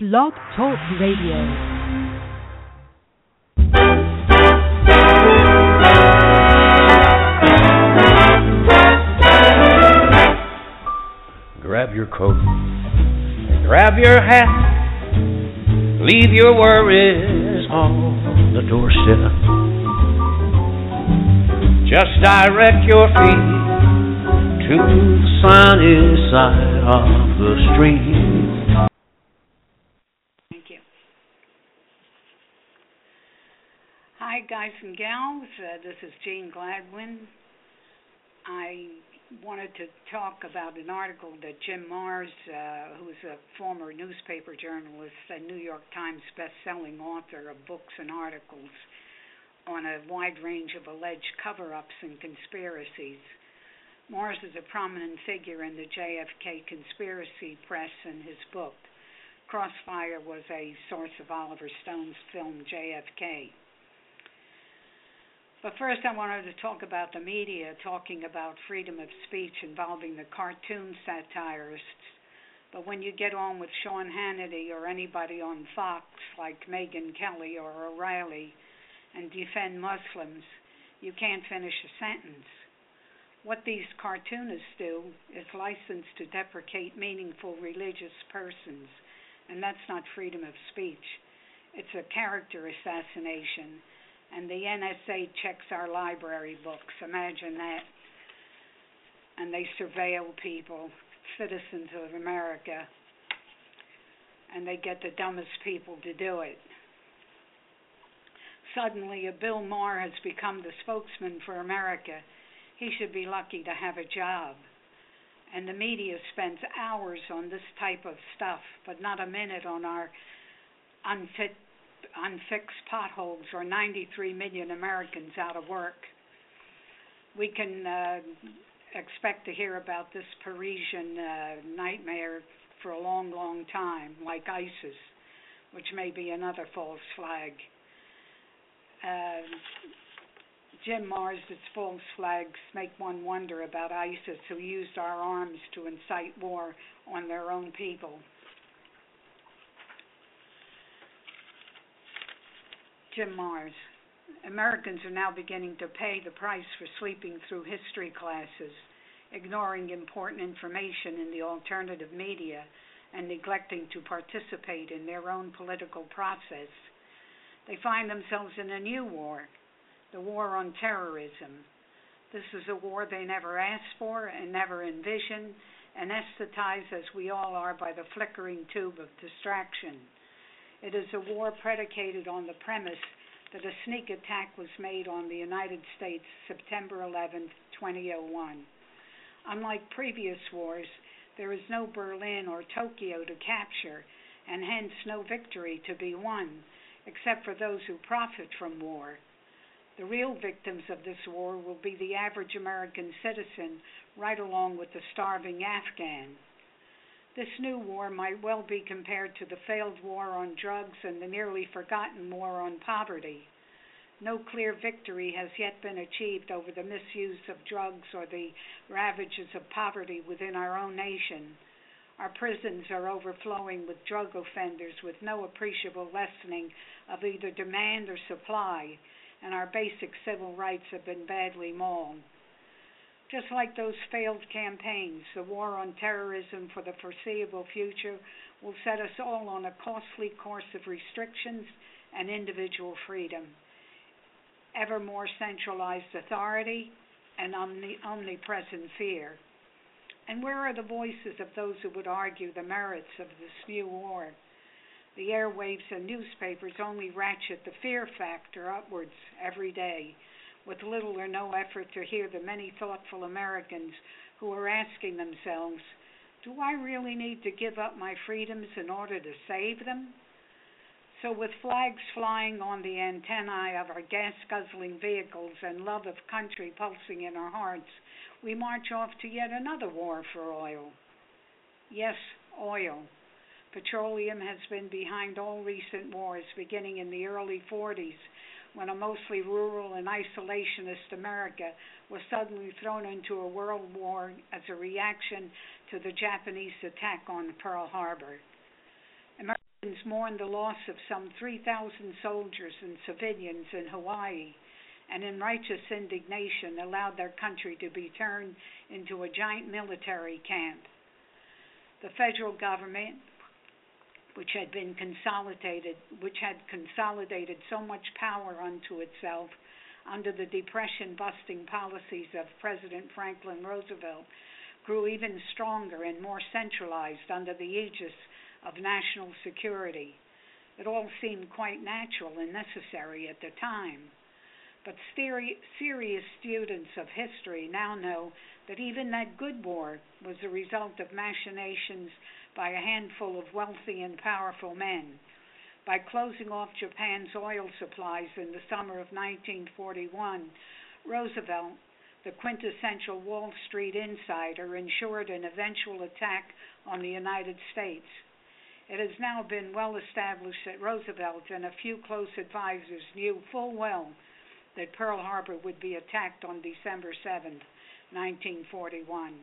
Blog Talk Radio. Grab your coat, grab your hat, leave your worries on the doorstep. Just direct your feet to the sunny side of the street. Thank you. Hi, guys and gals. Uh, this is Jean Gladwyn. I wanted to talk about an article that Jim Marrs, uh, who's a former newspaper journalist and New York Times best-selling author of books and articles on a wide range of alleged cover-ups and conspiracies. Marrs is a prominent figure in the JFK conspiracy press in his book. Crossfire was a source of Oliver Stone's film JFK. But first, I wanted to talk about the media talking about freedom of speech involving the cartoon satirists. But when you get on with Sean Hannity or anybody on Fox like Megyn Kelly or O'Reilly and defend Muslims, you can't finish a sentence. What these cartoonists do is license to deprecate meaningful religious persons, and that's not freedom of speech. It's a character assassination and the NSA checks our library books. Imagine that. And they surveil people, citizens of America, and they get the dumbest people to do it. Suddenly, a Bill Maher has become the spokesman for America. He should be lucky to have a job. And the media spends hours on this type of stuff, but not a minute on our unfit unfixed potholes or 93 million Americans out of work. We can uh, expect to hear about this Parisian uh, nightmare for a long, long time, like ISIS, which may be another false flag. Uh, Jim Marrs' false flags make one wonder about ISIS, who used our arms to incite war on their own people. Jim Marrs. Americans are now beginning to pay the price for sleeping through history classes, ignoring important information in the alternative media, and neglecting to participate in their own political process. They find themselves in a new war, the war on terrorism. This is a war they never asked for and never envisioned, anesthetized as we all are by the flickering tube of distraction. It is a war predicated on the premise that a sneak attack was made on the United States September 11, 2001. Unlike previous wars, there is no Berlin or Tokyo to capture, and hence no victory to be won, except for those who profit from war. The real victims of this war will be the average American citizen, right along with the starving Afghan. This new war might well be compared to the failed war on drugs and the nearly forgotten war on poverty. No clear victory has yet been achieved over the misuse of drugs or the ravages of poverty within our own nation. Our prisons are overflowing with drug offenders with no appreciable lessening of either demand or supply, and our basic civil rights have been badly mauled. Just like those failed campaigns, the war on terrorism for the foreseeable future will set us all on a costly course of restrictions and individual freedom, ever more centralized authority, and omni- omnipresent fear. And where are the voices of those who would argue the merits of this new war? The airwaves and newspapers only ratchet the fear factor upwards every day with little or no effort to hear the many thoughtful Americans who are asking themselves, do I really need to give up my freedoms in order to save them? So, with flags flying on the antennae of our gas guzzling vehicles and love of country pulsing in our hearts, we march off to yet another war for oil. Yes, oil. Petroleum has been behind all recent wars, beginning in the early 40s when a mostly rural and isolationist America was suddenly thrown into a world war as a reaction to the Japanese attack on Pearl Harbor. Americans mourned the loss of some 3,000 soldiers and civilians in Hawaii and in righteous indignation allowed their country to be turned into a giant military camp. The federal government, which had been consolidated, which had consolidated so much power unto itself under the depression busting policies of President Franklin Roosevelt, grew even stronger and more centralized under the aegis of national security. It all seemed quite natural and necessary at the time. But serious students of history now know that even that good war was the result of machinations by a handful of wealthy and powerful men. By closing off Japan's oil supplies in the summer of 1941, Roosevelt, the quintessential Wall Street insider, ensured an eventual attack on the United States. It has now been well established that Roosevelt and a few close advisers knew full well that Pearl Harbor would be attacked on December 7, 1941,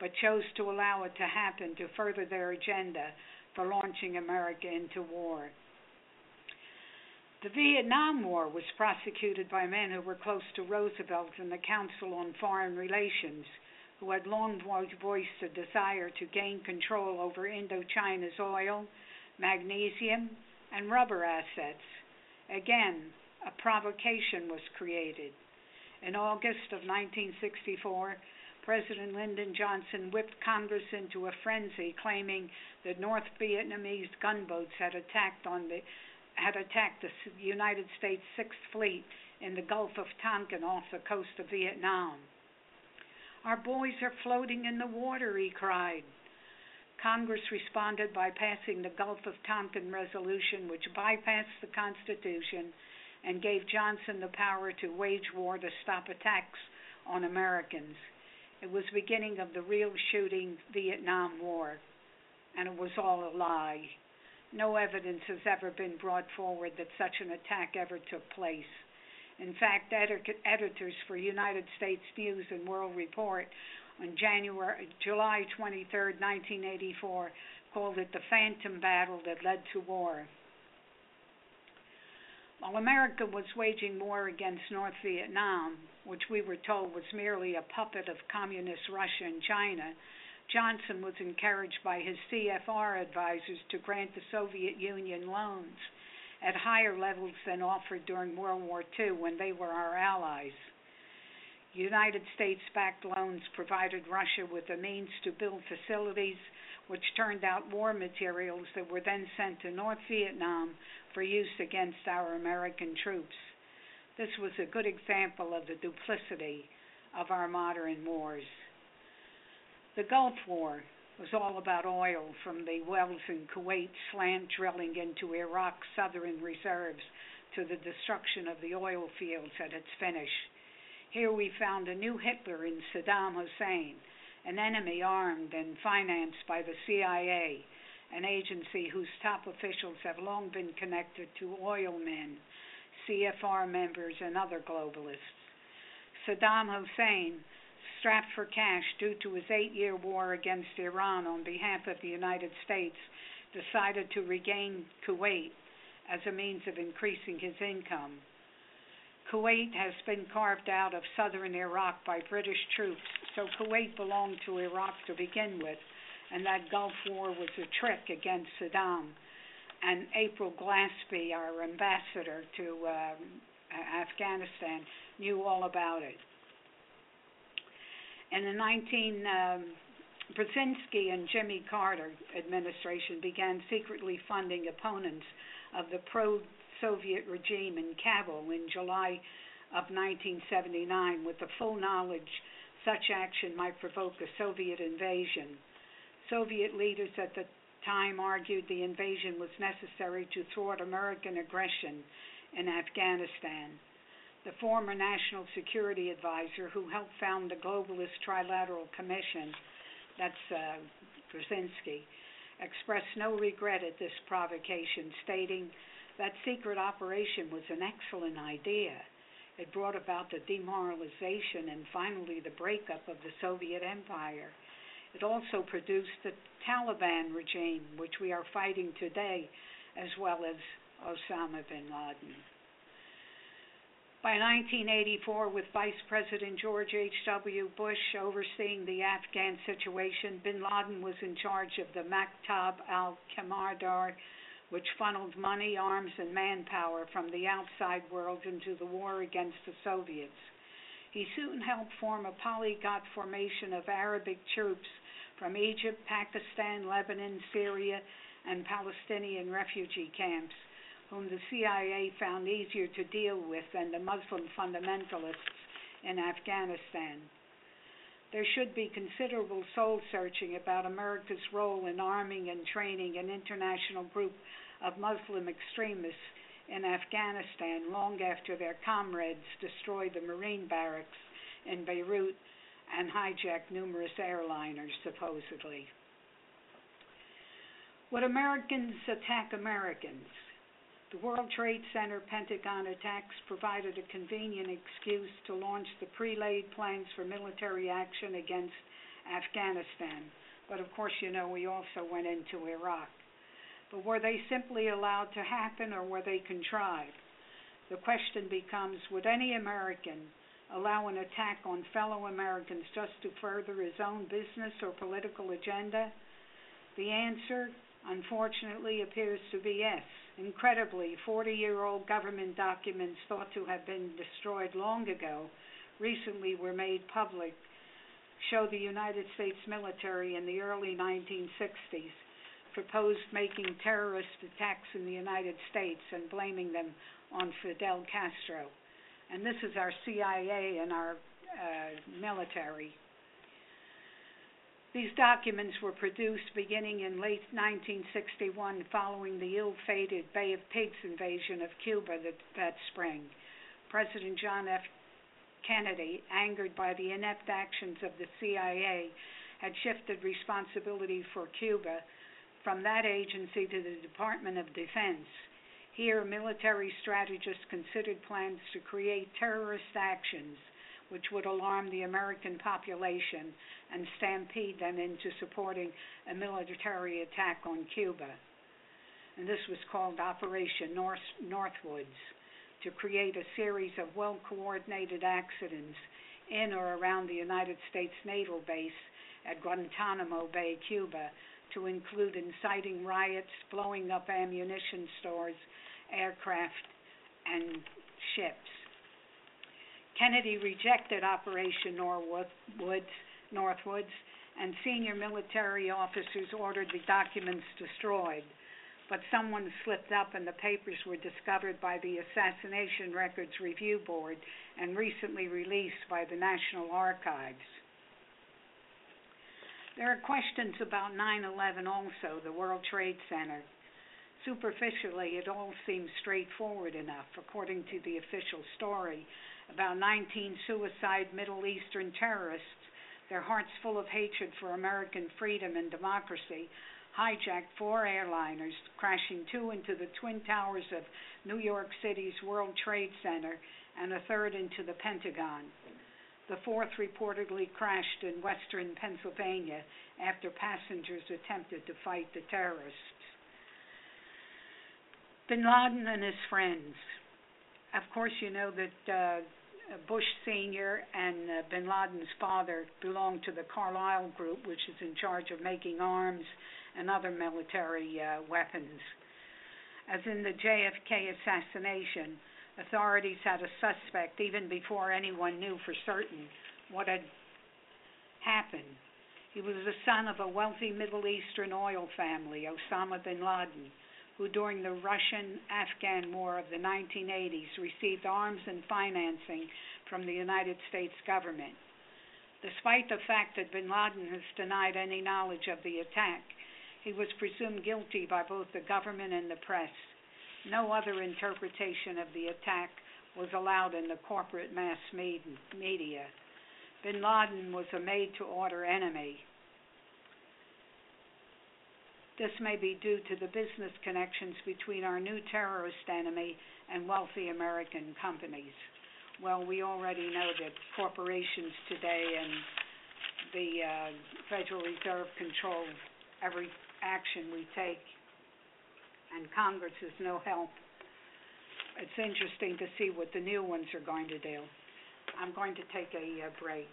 but chose to allow it to happen to further their agenda for launching America into war. The Vietnam War was prosecuted by men who were close to Roosevelt and the Council on Foreign Relations, who had long voiced a desire to gain control over Indochina's oil, magnesium, and rubber assets. Again, a provocation was created. In August of 1964, President Lyndon Johnson whipped Congress into a frenzy, claiming that North Vietnamese gunboats had attacked on the had attacked the United States Sixth Fleet in the Gulf of Tonkin off the coast of Vietnam. Our boys are floating in the water, he cried. Congress responded by passing the Gulf of Tonkin resolution, which bypassed the Constitution and gave Johnson the power to wage war to stop attacks on Americans. It was the beginning of the real shooting Vietnam War, and it was all a lie. No evidence has ever been brought forward that such an attack ever took place. In fact, editors for United States News and World Report on January, July 23, 1984, called it the phantom battle that led to war. While America was waging war against North Vietnam, which we were told was merely a puppet of communist Russia and China, Johnson was encouraged by his CFR advisors to grant the Soviet Union loans at higher levels than offered during World War II when they were our allies. United States backed loans provided Russia with the means to build facilities which turned out war materials that were then sent to North Vietnam for use against our American troops. This was a good example of the duplicity of our modern wars. The Gulf War was all about oil from the wells in Kuwait slant drilling into Iraq's southern reserves to the destruction of the oil fields at its finish. Here we found a new Hitler in Saddam Hussein, an enemy armed and financed by the CIA, an agency whose top officials have long been connected to oil men, CFR members, and other globalists. Saddam Hussein, strapped for cash due to his eight year war against Iran on behalf of the United States, decided to regain Kuwait as a means of increasing his income. Kuwait has been carved out of southern Iraq by British troops, so Kuwait belonged to Iraq to begin with and that Gulf War was a trick against Saddam. And April Glaspie, our ambassador to um, Afghanistan, knew all about it. In the 19 um, Brzezinski and Jimmy Carter administration began secretly funding opponents of the pro-Soviet regime in Kabul in July of 1979 with the full knowledge such action might provoke a Soviet invasion. Soviet leaders at the time argued the invasion was necessary to thwart American aggression in Afghanistan. The former National Security Advisor, who helped found the Globalist Trilateral Commission, that's uh, Brzezinski, expressed no regret at this provocation, stating that secret operation was an excellent idea. It brought about the demoralization and finally the breakup of the Soviet Empire. It also produced the Taliban regime, which we are fighting today, as well as Osama bin Laden. By 1984, with Vice President George H.W. Bush overseeing the Afghan situation, bin Laden was in charge of the Maktab al Qammardar, which funneled money, arms, and manpower from the outside world into the war against the Soviets. He soon helped form a polyglot formation of Arabic troops from Egypt, Pakistan, Lebanon, Syria, and Palestinian refugee camps whom the CIA found easier to deal with than the Muslim fundamentalists in Afghanistan. There should be considerable soul searching about America's role in arming and training an international group of Muslim extremists in Afghanistan long after their comrades destroyed the Marine barracks in Beirut and hijacked numerous airliners, supposedly. Would Americans attack Americans? The World Trade Center Pentagon attacks provided a convenient excuse to launch the pre-laid plans for military action against Afghanistan. But of course, you know, we also went into Iraq. But were they simply allowed to happen or were they contrived? The question becomes would any American allow an attack on fellow Americans just to further his own business or political agenda? The answer, unfortunately, appears to be yes. Incredibly, 40 year old government documents thought to have been destroyed long ago recently were made public, show the United States military in the early 1960s proposed making terrorist attacks in the United States and blaming them on Fidel Castro. And this is our CIA and our uh, military. These documents were produced beginning in late 1961 following the ill-fated Bay of Pigs invasion of Cuba that, that spring. President John F. Kennedy, angered by the inept actions of the CIA, had shifted responsibility for Cuba from that agency to the Department of Defense. Here, military strategists considered plans to create terrorist actions which would alarm the American population and stampede them into supporting a military attack on Cuba. And this was called Operation North, Northwoods to create a series of well coordinated accidents in or around the United States Naval Base at Guantanamo Bay, Cuba, to include inciting riots, blowing up ammunition stores, aircraft, and ships. Kennedy rejected Operation Northwoods, Northwoods, and senior military officers ordered the documents destroyed. But someone slipped up, and the papers were discovered by the Assassination Records Review Board and recently released by the National Archives. There are questions about 9 11 also, the World Trade Center. Superficially, it all seems straightforward enough, according to the official story about 19 suicide Middle Eastern terrorists, their hearts full of hatred for American freedom and democracy, hijacked four airliners, crashing two into the Twin Towers of New York City's World Trade Center and a third into the Pentagon. The fourth reportedly crashed in western Pennsylvania after passengers attempted to fight the terrorists. Bin Laden and his friends. Of course, you know that uh, Bush Sr. and uh, bin Laden's father belonged to the Carlyle Group, which is in charge of making arms and other military uh, weapons. As in the JFK assassination, authorities had a suspect even before anyone knew for certain what had happened. He was the son of a wealthy Middle Eastern oil family, Osama bin Laden who during the Russian Afghan War of the 1980s received arms and financing from the United States government. Despite the fact that bin Laden has denied any knowledge of the attack, he was presumed guilty by both the government and the press. No other interpretation of the attack was allowed in the corporate mass media. Bin Laden was a made to order enemy this may be due to the business connections between our new terrorist enemy and wealthy American companies. Well, we already know that corporations today and the uh, Federal Reserve control every action we take, and Congress is no help. It's interesting to see what the new ones are going to do. I'm going to take a uh, break.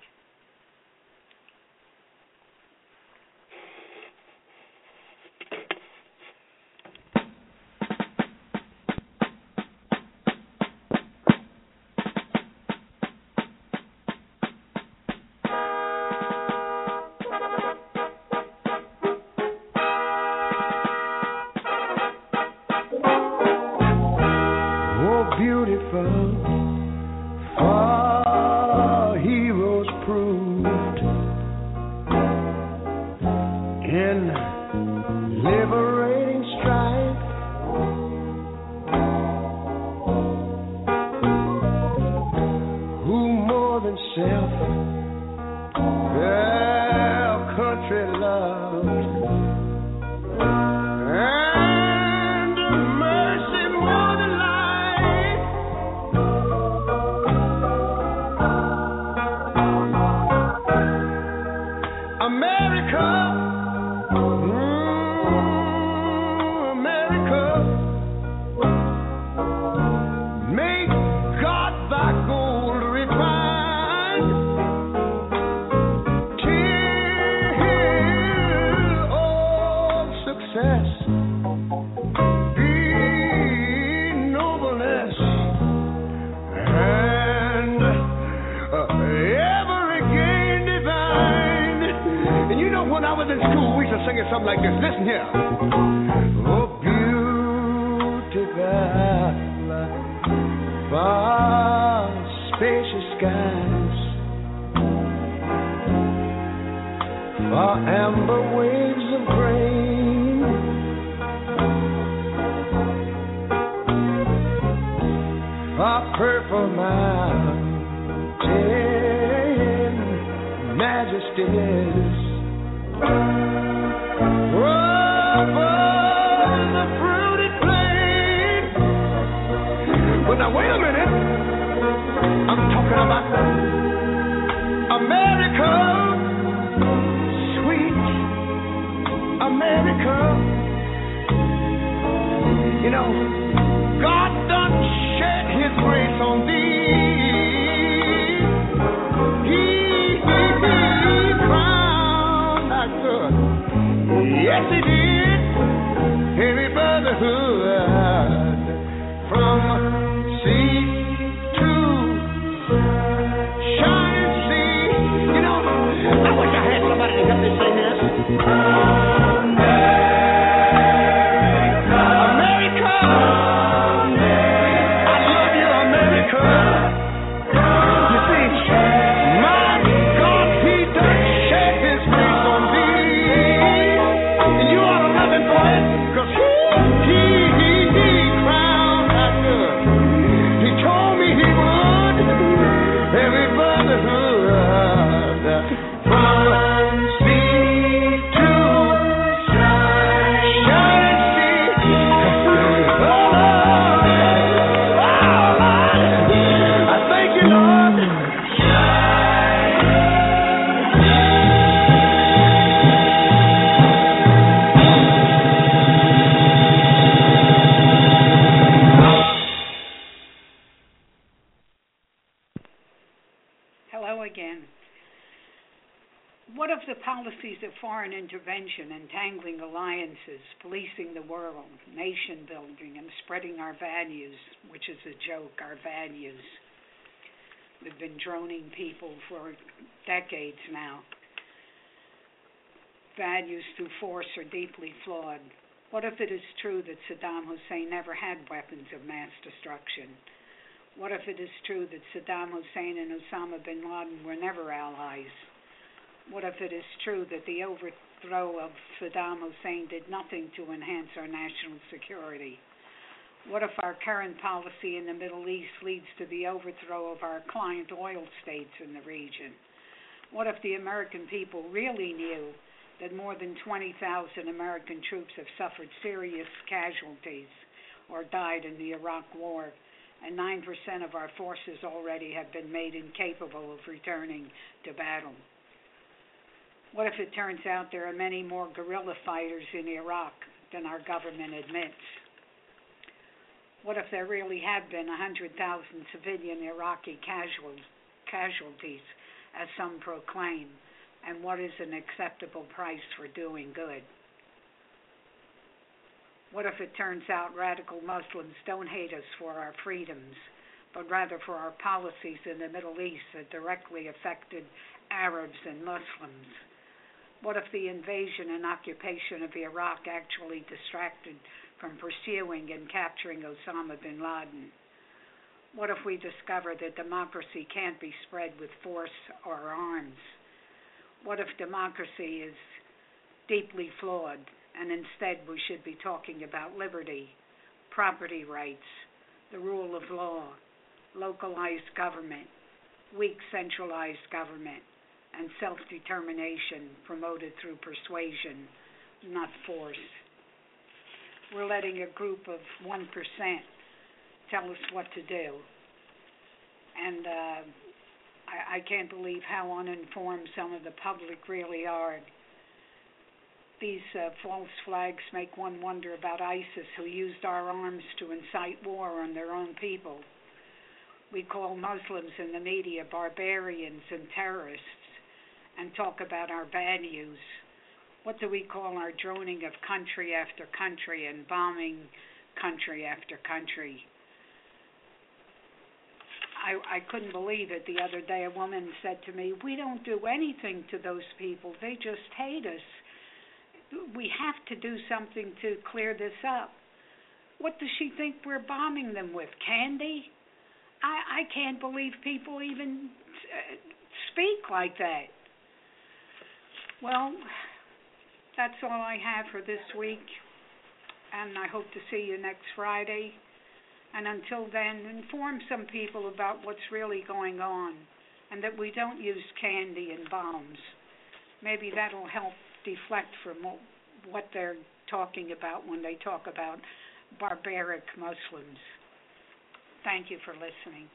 Far purple mountain majesties. Over the fruited plain. But now wait a minute. I'm talking about America, sweet America. You know, Yes, He did. Every brotherhood from droning people for decades now. Values through force are deeply flawed. What if it is true that Saddam Hussein never had weapons of mass destruction? What if it is true that Saddam Hussein and Osama bin Laden were never allies? What if it is true that the overthrow of Saddam Hussein did nothing to enhance our national security? What if our current policy in the Middle East leads to the overthrow of our client oil states in the region? What if the American people really knew that more than 20,000 American troops have suffered serious casualties or died in the Iraq War, and 9% of our forces already have been made incapable of returning to battle? What if it turns out there are many more guerrilla fighters in Iraq than our government admits? What if there really had been 100,000 civilian Iraqi casual, casualties, as some proclaim? And what is an acceptable price for doing good? What if it turns out radical Muslims don't hate us for our freedoms, but rather for our policies in the Middle East that directly affected Arabs and Muslims? What if the invasion and occupation of Iraq actually distracted from pursuing and capturing Osama bin Laden? What if we discover that democracy can't be spread with force or arms? What if democracy is deeply flawed and instead we should be talking about liberty, property rights, the rule of law, localized government, weak centralized government, and self determination promoted through persuasion, not force? We're letting a group of 1% tell us what to do. And uh, I, I can't believe how uninformed some of the public really are. These uh, false flags make one wonder about ISIS, who used our arms to incite war on their own people. We call Muslims in the media barbarians and terrorists and talk about our values. What do we call our droning of country after country and bombing country after country? I, I couldn't believe it the other day. A woman said to me, We don't do anything to those people, they just hate us. We have to do something to clear this up. What does she think we're bombing them with? Candy? I, I can't believe people even uh, speak like that. Well, that's all I have for this week, and I hope to see you next Friday. And until then, inform some people about what's really going on and that we don't use candy and bombs. Maybe that'll help deflect from what they're talking about when they talk about barbaric Muslims. Thank you for listening.